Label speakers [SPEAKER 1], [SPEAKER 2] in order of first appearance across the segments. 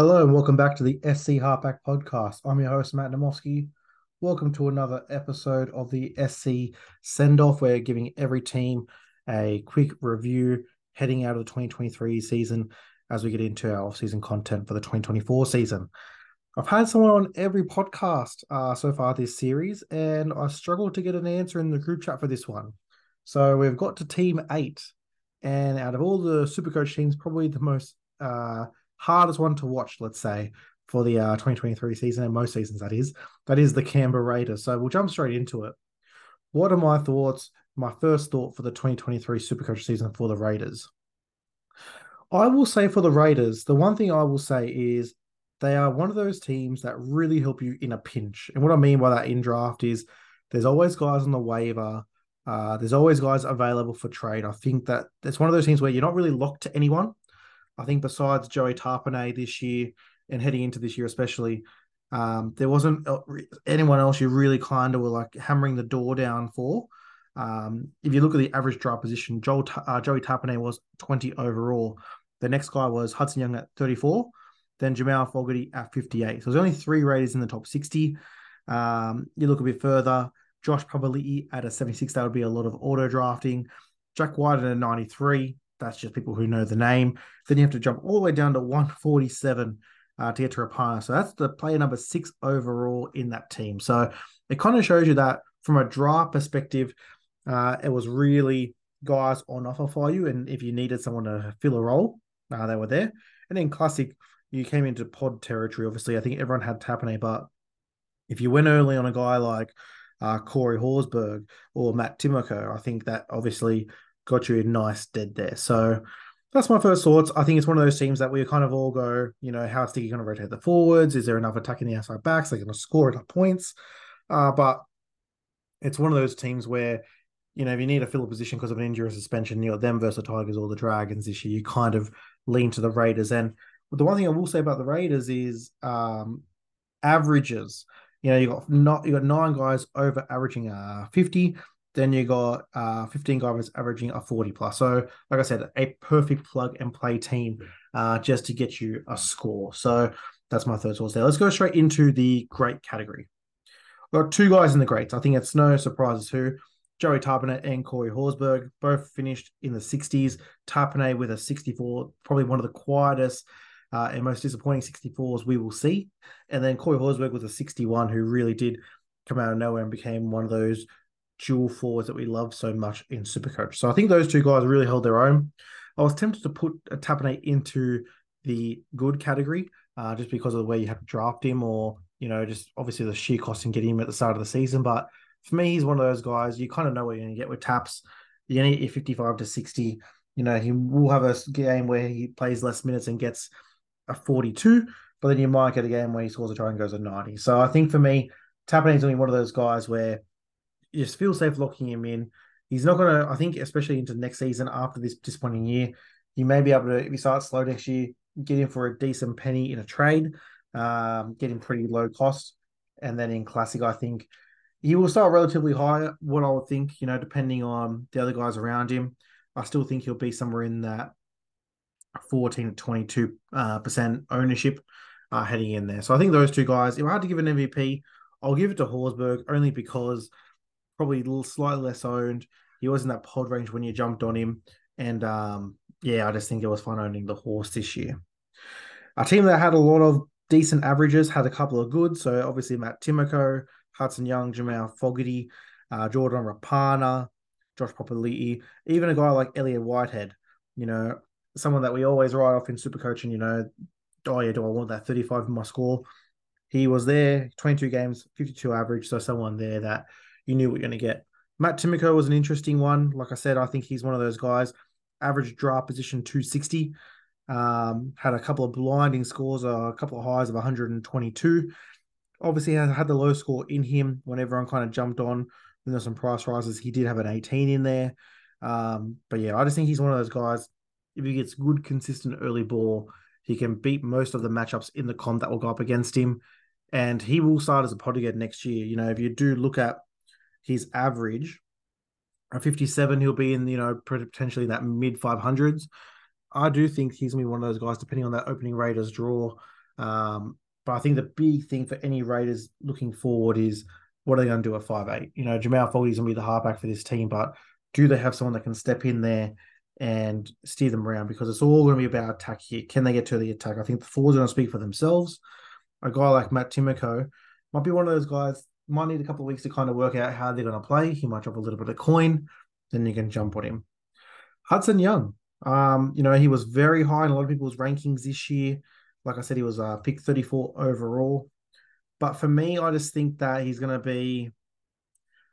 [SPEAKER 1] Hello and welcome back to the SC Halfback Podcast. I'm your host, Matt Namowski. Welcome to another episode of the SC Send Off. Where we're giving every team a quick review heading out of the 2023 season as we get into our off-season content for the 2024 season. I've had someone on every podcast uh, so far this series, and I struggled to get an answer in the group chat for this one. So we've got to team eight, and out of all the Supercoach teams, probably the most uh, hardest one to watch, let's say, for the uh, 2023 season and most seasons, that is, that is the Canberra Raiders. So we'll jump straight into it. What are my thoughts? My first thought for the 2023 Supercoach season for the Raiders. I will say for the Raiders, the one thing I will say is they are one of those teams that really help you in a pinch. And what I mean by that in draft is there's always guys on the waiver. Uh, there's always guys available for trade. I think that it's one of those teams where you're not really locked to anyone. I think besides Joey Tapine this year and heading into this year especially, um, there wasn't uh, anyone else you really kind of were like hammering the door down for. Um, if you look at the average draft position, Joel, uh, Joey Tapine was 20 overall. The next guy was Hudson Young at 34, then Jamal Fogarty at 58. So there's only three Raiders in the top 60. Um, you look a bit further, Josh Papali'i at a 76, that would be a lot of auto drafting. Jack Wighton at a 93, that's just people who know the name. Then you have to jump all the way down to 147 uh, to get to Rapana. So that's the player number six overall in that team. So it kind of shows you that from a draft perspective, uh, it was really guys on offer for you. And if you needed someone to fill a role, uh, they were there. And then classic, you came into pod territory. Obviously, I think everyone had Tapine, but if you went early on a guy like uh, Corey Horsburgh or Matt Timoko, I think that obviously got you a nice dead there. So that's my first thoughts. I think it's one of those teams that we kind of all go, you know, how's Sticky going to rotate the forwards? Is there enough attacking the outside backs? They're going to score enough points. Uh, but it's one of those teams where, you know, if you need to fill a position because of an injury or suspension, you got them versus the Tigers or the Dragons this year, you kind of lean to the Raiders. And the one thing I will say about the Raiders is um, averages. You know, you got not you got nine guys over averaging uh 50. Then you got uh 15 guys averaging a 40 plus. So, like I said, a perfect plug and play team uh just to get you a score. So that's my third source there. Let's go straight into the great category. We've got two guys in the greats. I think it's no surprises who. Joey Tapine and Corey Horsburgh both finished in the 60s. Tapine with a 64, probably one of the quietest uh, and most disappointing 64s we will see. And then Corey Horsburgh with a 61, who really did come out of nowhere and became one of those dual forwards that we love so much in Supercoach. So I think those two guys really held their own. I was tempted to put a Tapine into the good category uh, just because of the way you have to draft him or, you know, just obviously the sheer cost in getting him at the start of the season. But for me, he's one of those guys you kind of know what you're going to get with Taps. You're going to get 55 to 60. You know, he will have a game where he plays less minutes and gets – a 42, but then you might get a game where he scores a try and goes a 90. So I think for me, Tapine is only one of those guys where just feel safe locking him in. He's not going to, I think, especially into next season after this disappointing year, you may be able to, if you start slow next year, get him for a decent penny in a trade, um, get him pretty low cost. And then in Classic, I think he will start relatively high, what I would think, you know, depending on the other guys around him. I still think he'll be somewhere in that 14 to 22 uh, percent ownership uh, heading in there. So I think those two guys, if I had to give an MVP, I'll give it to Horsburgh only because probably slightly less owned. He was in that pod range when you jumped on him. And um, yeah, I just think it was fun owning the horse this year. A team that had a lot of decent averages had a couple of good. So obviously Matt Timoko, Hudson Young, Jamal Fogarty, uh, Jordan Rapana, Josh Papali'i, even a guy like Elliott Whitehead. You know, someone that we always write off in super coaching, you know, oh yeah, do I want that 35 in my score? He was there, 22 games, 52 average. So someone there that you knew what you're going to get. Matt Timoko was an interesting one. Like I said, I think he's one of those guys. Average draft position 260. Um, had a couple of blinding scores, a couple of highs of 122. Obviously, had the low score in him when everyone kind of jumped on. When there's some price rises, he did have an 18 in there. Um, but yeah, I just think he's one of those guys if he gets good, consistent early ball, he can beat most of the matchups in the comp that will go up against him. And he will start as a pot again next year. You know, if you do look at his average, at 57, he'll be in, you know, potentially that mid 500s. I do think he's going to be one of those guys, depending on that opening Raiders draw, Um, but I think the big thing for any Raiders looking forward is what are they going to do at five eight? You know, Jamal Fogarty's going to be the halfback for this team, but do they have someone that can step in there and steer them around? Because it's all going to be about attack here. Can they get to the attack? I think the forwards are going to speak for themselves. A guy like Matt Timoko might be one of those guys. Might need a couple of weeks to kind of work out how they're going to play. He might drop a little bit of coin, then you can jump on him. Hudson Young, um, you know, he was very high in a lot of people's rankings this year. Like I said, he was uh, pick 34 overall. But for me, I just think that he's going to be,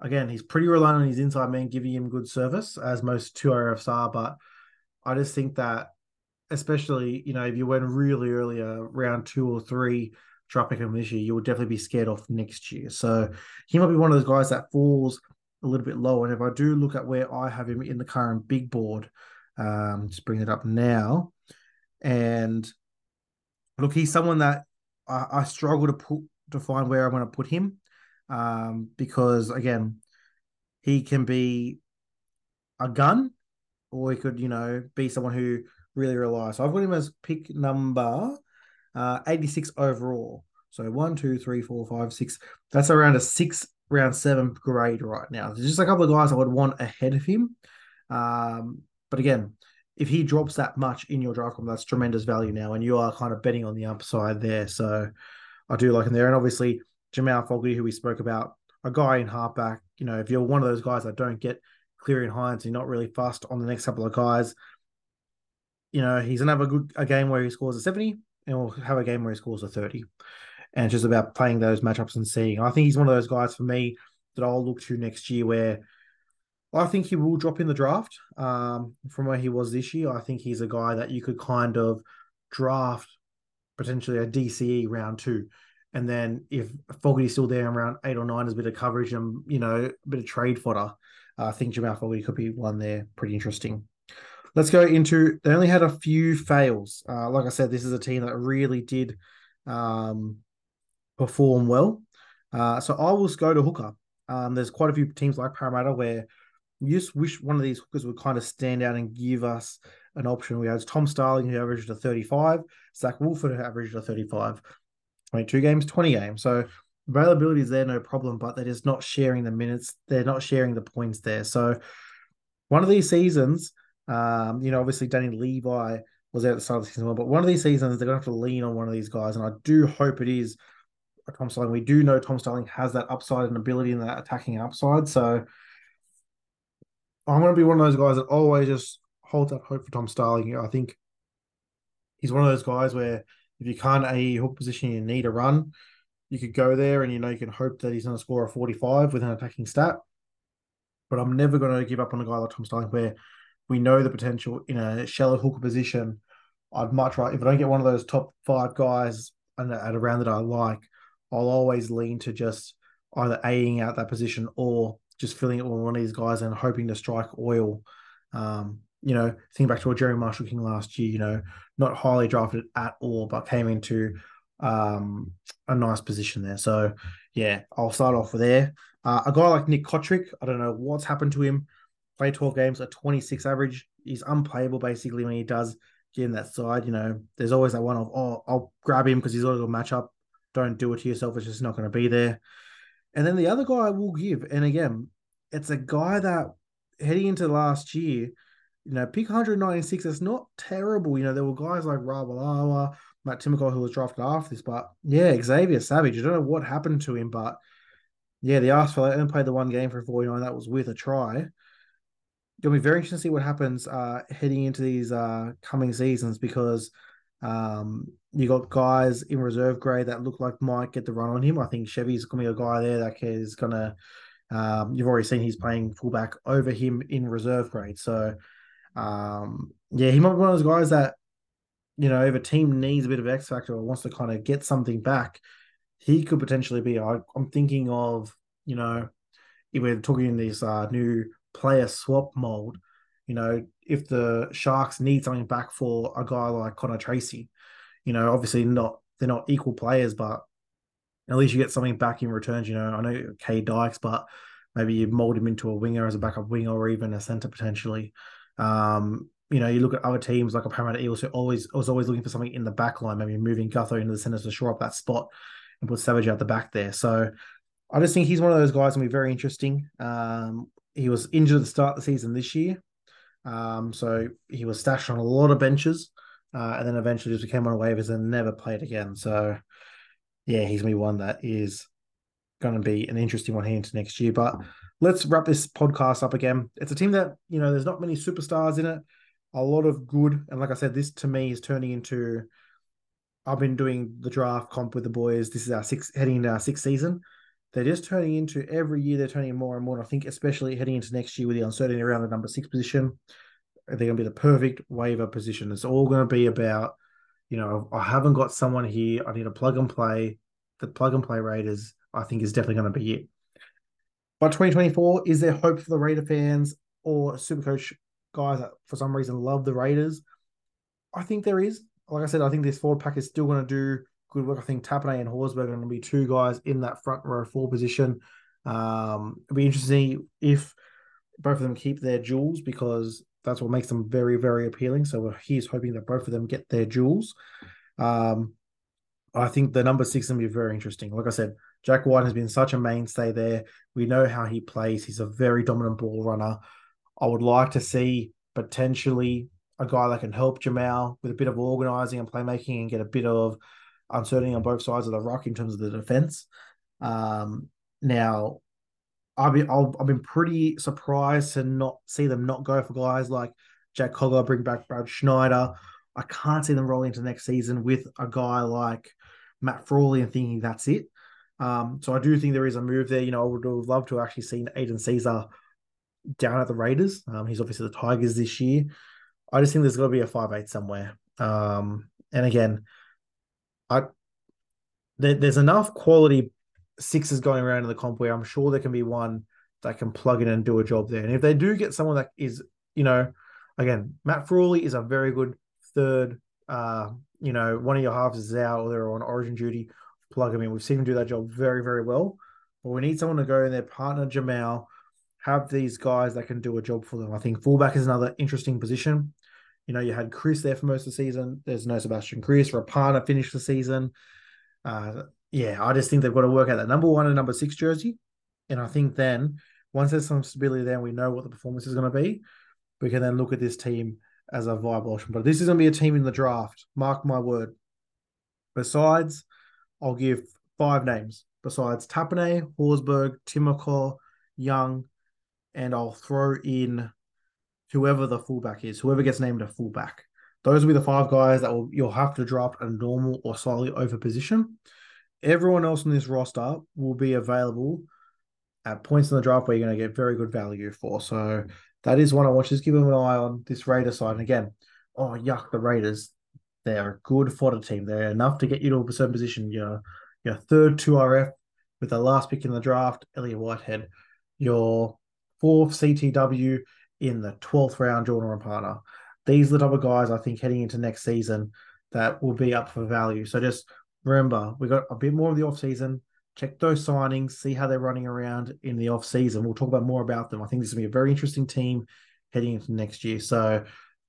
[SPEAKER 1] again, he's pretty reliant on his inside man giving him good service, as most two RFs are. But I just think that, especially, you know, if you went really earlier, round two or three, dropping him this year, you will definitely be scared off next year. So he might be one of those guys that falls a little bit low. And if I do look at where I have him in the current big board, um, just bring it up now. And look, he's someone that I, I struggle to put to find where I'm going to put him um, because again, he can be a gun, or he could, you know, be someone who really relies. So I've got him as pick number uh, 86 overall. So one, two, three, four, five, six. That's around a six, round seven grade right now. There's just a couple of guys I would want ahead of him. Um, but again, if he drops that much in your draft that's tremendous value now, and you are kind of betting on the upside there. So I do like him there. And obviously, Jamal Fogarty, who we spoke about, a guy in halfback. You know, if you're one of those guys that don't get clearing Hynes, you're not really fussed on the next couple of guys. You know, he's gonna have a good a game where he scores a 70, and we'll have a game where he scores a 30. And it's just about playing those matchups and seeing. I think he's one of those guys for me that I'll look to next year where I think he will drop in the draft um, from where he was this year. I think he's a guy that you could kind of draft potentially a DCE round two. And then if Fogarty's still there in round eight or nine, there's a bit of coverage and, you know, a bit of trade fodder. Uh, I think Jamal Fogarty could be one there. Pretty interesting. Let's go into, they only had a few fails. Uh, like I said, this is a team that really did um, perform well. Uh, so I will go to hooker. Um, there's quite a few teams like Parramatta where you just wish one of these hookers would kind of stand out and give us an option. We had Tom Starling, who averaged a 35, Zac Woolford, who averaged a 35, 22 games, 20 games. So availability is there, no problem, but they're just not sharing the minutes. They're not sharing the points there. So one of these seasons, um, you know, obviously Danny Levi was out at the start of the season, but one of these seasons they're to have to lean on one of these guys, and I do hope it is Tom Starling. We do know Tom Starling has that upside and ability and that attacking upside, so I'm to be one of those guys that always just holds up hope for Tom Starling. I think he's one of those guys where if you can't a hook position, you need a run. You could go there and you know you can hope that he's going to score a 45 with an attacking stat. But I'm never going to give up on a guy like Tom Starling where we know the potential in a shallow hooker position. I'd much rather if I don't get one of those top five guys at a round that I like, I'll always lean to just either Aing out that position or just filling it with one of these guys and hoping to strike oil. Um, you know, think back to a Jerry Marshall King last year, you know, not highly drafted at all, but came into um, a nice position there. So, yeah, I'll start off there. Uh, a guy like Nick Cotric, I don't know what's happened to him. Played 12 games, a 26 average. He's unplayable basically when he does get in that side. You know, there's always that one of, oh, I'll grab him because he's got a matchup. Don't do it to yourself. It's just not going to be there. And then the other guy I will give, and again, it's a guy that heading into last year – you know, pick 196. It's not terrible. You know, there were guys like Ravalawa, Matt Timoko, who was drafted after this, but yeah, Xavier Savage. I don't know what happened to him, but yeah, the for only played the one game for 49. That was with a try. It'll be very interesting to see what happens uh, heading into these uh, coming seasons because um, you got guys in reserve grade that look like might get the run on him. I think Chevy's going to be a guy there that is going to. Um, you've already seen he's playing fullback over him in reserve grade, so um, yeah, he might be one of those guys that, you know, if a team needs a bit of X factor or wants to kind of get something back, he could potentially be. I, am thinking of, you know, if we're talking in this uh, new player swap mold, you know, if the Sharks need something back for a guy like Connor Tracey, you know, obviously not they're not equal players, but at least you get something back in returns. You know, I know K Dykes, but maybe you mold him into a winger as a backup winger or even a center potentially. Um, you know, you look at other teams like a Parramatta Eels who always was always looking for something in the back line, maybe moving Gutho into the centre to shore up that spot and put Savage out the back there. So I just think he's one of those guys to be very interesting. Um, he was injured at the start of the season this year. Um, so he was stashed on a lot of benches uh, and then eventually just became on waivers and never played again. So yeah, he's going to be one that is going to be an interesting one here into next year. But let's wrap this podcast up again. It's a team that, you know, there's not many superstars in it, a lot of good. And like I said, this to me is turning into I've been doing the draft comp with the boys. This is our sixth heading into our sixth season. They're just turning into every year, they're turning more and more. And I think, especially heading into next year with the uncertainty around the number six position, they're going to be the perfect waiver position. It's all going to be about, you know, I haven't got someone here. I need a plug and play. The plug and play Raiders, I think, is definitely going to be it. But 2024, is there hope for the Raider fans or Supercoach guys that for some reason love the Raiders? I think there is. Like I said, I think this forward pack is still going to do good work. I think Tapine and Horsburgh are going to be two guys in that front row four position. Um, it'll be interesting if both of them keep their duals because that's what makes them very, very appealing. So he's hoping that both of them get their duals. Um, I think the number six is going to be very interesting. Like I said, Jack Wighton has been such a mainstay there. We know how he plays. He's a very dominant ball runner. I would like to see potentially a guy that can help Jamal with a bit of organising and playmaking and get a bit of uncertainty on both sides of the rock in terms of the defense. Um, now, I've been i have been pretty surprised to not see them not go for guys like Jack Cogger, bring back Brad Schneider. I can't see them rolling into next season with a guy like Matt Frawley and thinking that's it. Um, so I do think there is a move there. You know, I would have loved to have actually seen Aidan Sezer down at the Raiders. Um, he's obviously the Tigers this year. I just think there's got to be a five eight somewhere. Um, and again, I there, there's enough quality sixes going around in the comp where I'm sure there can be one that can plug in and do a job there. And if they do get someone that is, you know, again, Matt Frawley is a very good third. Uh, you know, one of your halves is out or they're on origin duty, plug him in. We've seen him do that job very, very well. But we need someone to go in there, partner Jamal, have these guys that can do a job for them. I think fullback is another interesting position. You know, you had Kris there for most of the season. There's no Sebastian Kris. Rapana finished the season. Uh, yeah, I just think they've got to work out that number one and number six jersey. And I think then once there's some stability there we know what the performance is going to be, we can then look at this team as a viable option. But this is going to be a team in the draft. Mark my word. Besides, I'll give five names. Besides Tapine, Horsburgh, Timoko, Young, and I'll throw in whoever the fullback is, whoever gets named a fullback. Those will be the five guys that will you'll have to drop a normal or slightly over position. Everyone else in this roster will be available at points in the draft where you're going to get very good value for. So that is one I want to give them an eye on this Raider side. And again, oh yuck, the Raiders. They're a good fodder team. They're enough to get you to a certain position. Your your third two RF with the last pick in the draft, Elliott Whitehead. Your fourth CTW in the 12th round, Jordan Rapana. These are the type of guys I think heading into next season that will be up for value. So just remember, we got a bit more of the off season. Check those signings, see how they're running around in the off season. We'll talk about more about them. I think this is gonna be a very interesting team heading into next year. So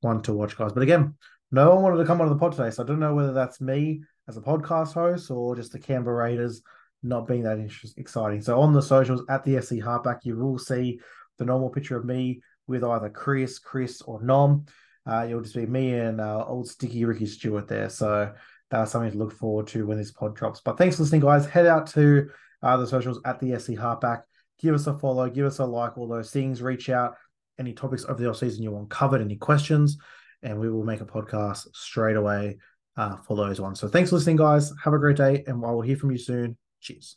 [SPEAKER 1] one to watch, guys. But again, no one wanted to come on the pod today, so I don't know whether that's me as a podcast host or just the Canberra Raiders not being that exciting. So on the socials at the SC Halfback, you will see the normal picture of me with either Chris, Chris, or Nom. Uh, it'll just be me and uh, old sticky Ricky Stuart there. So that's something to look forward to when this pod drops. But thanks for listening, guys. Head out to uh, the socials at the SC Halfback. Give us a follow, give us a like, all those things. Reach out. Any topics of the off season you want covered, any questions, and we will make a podcast straight away uh, for those ones. So thanks for listening, guys. Have a great day, and I will hear from you soon. Cheers.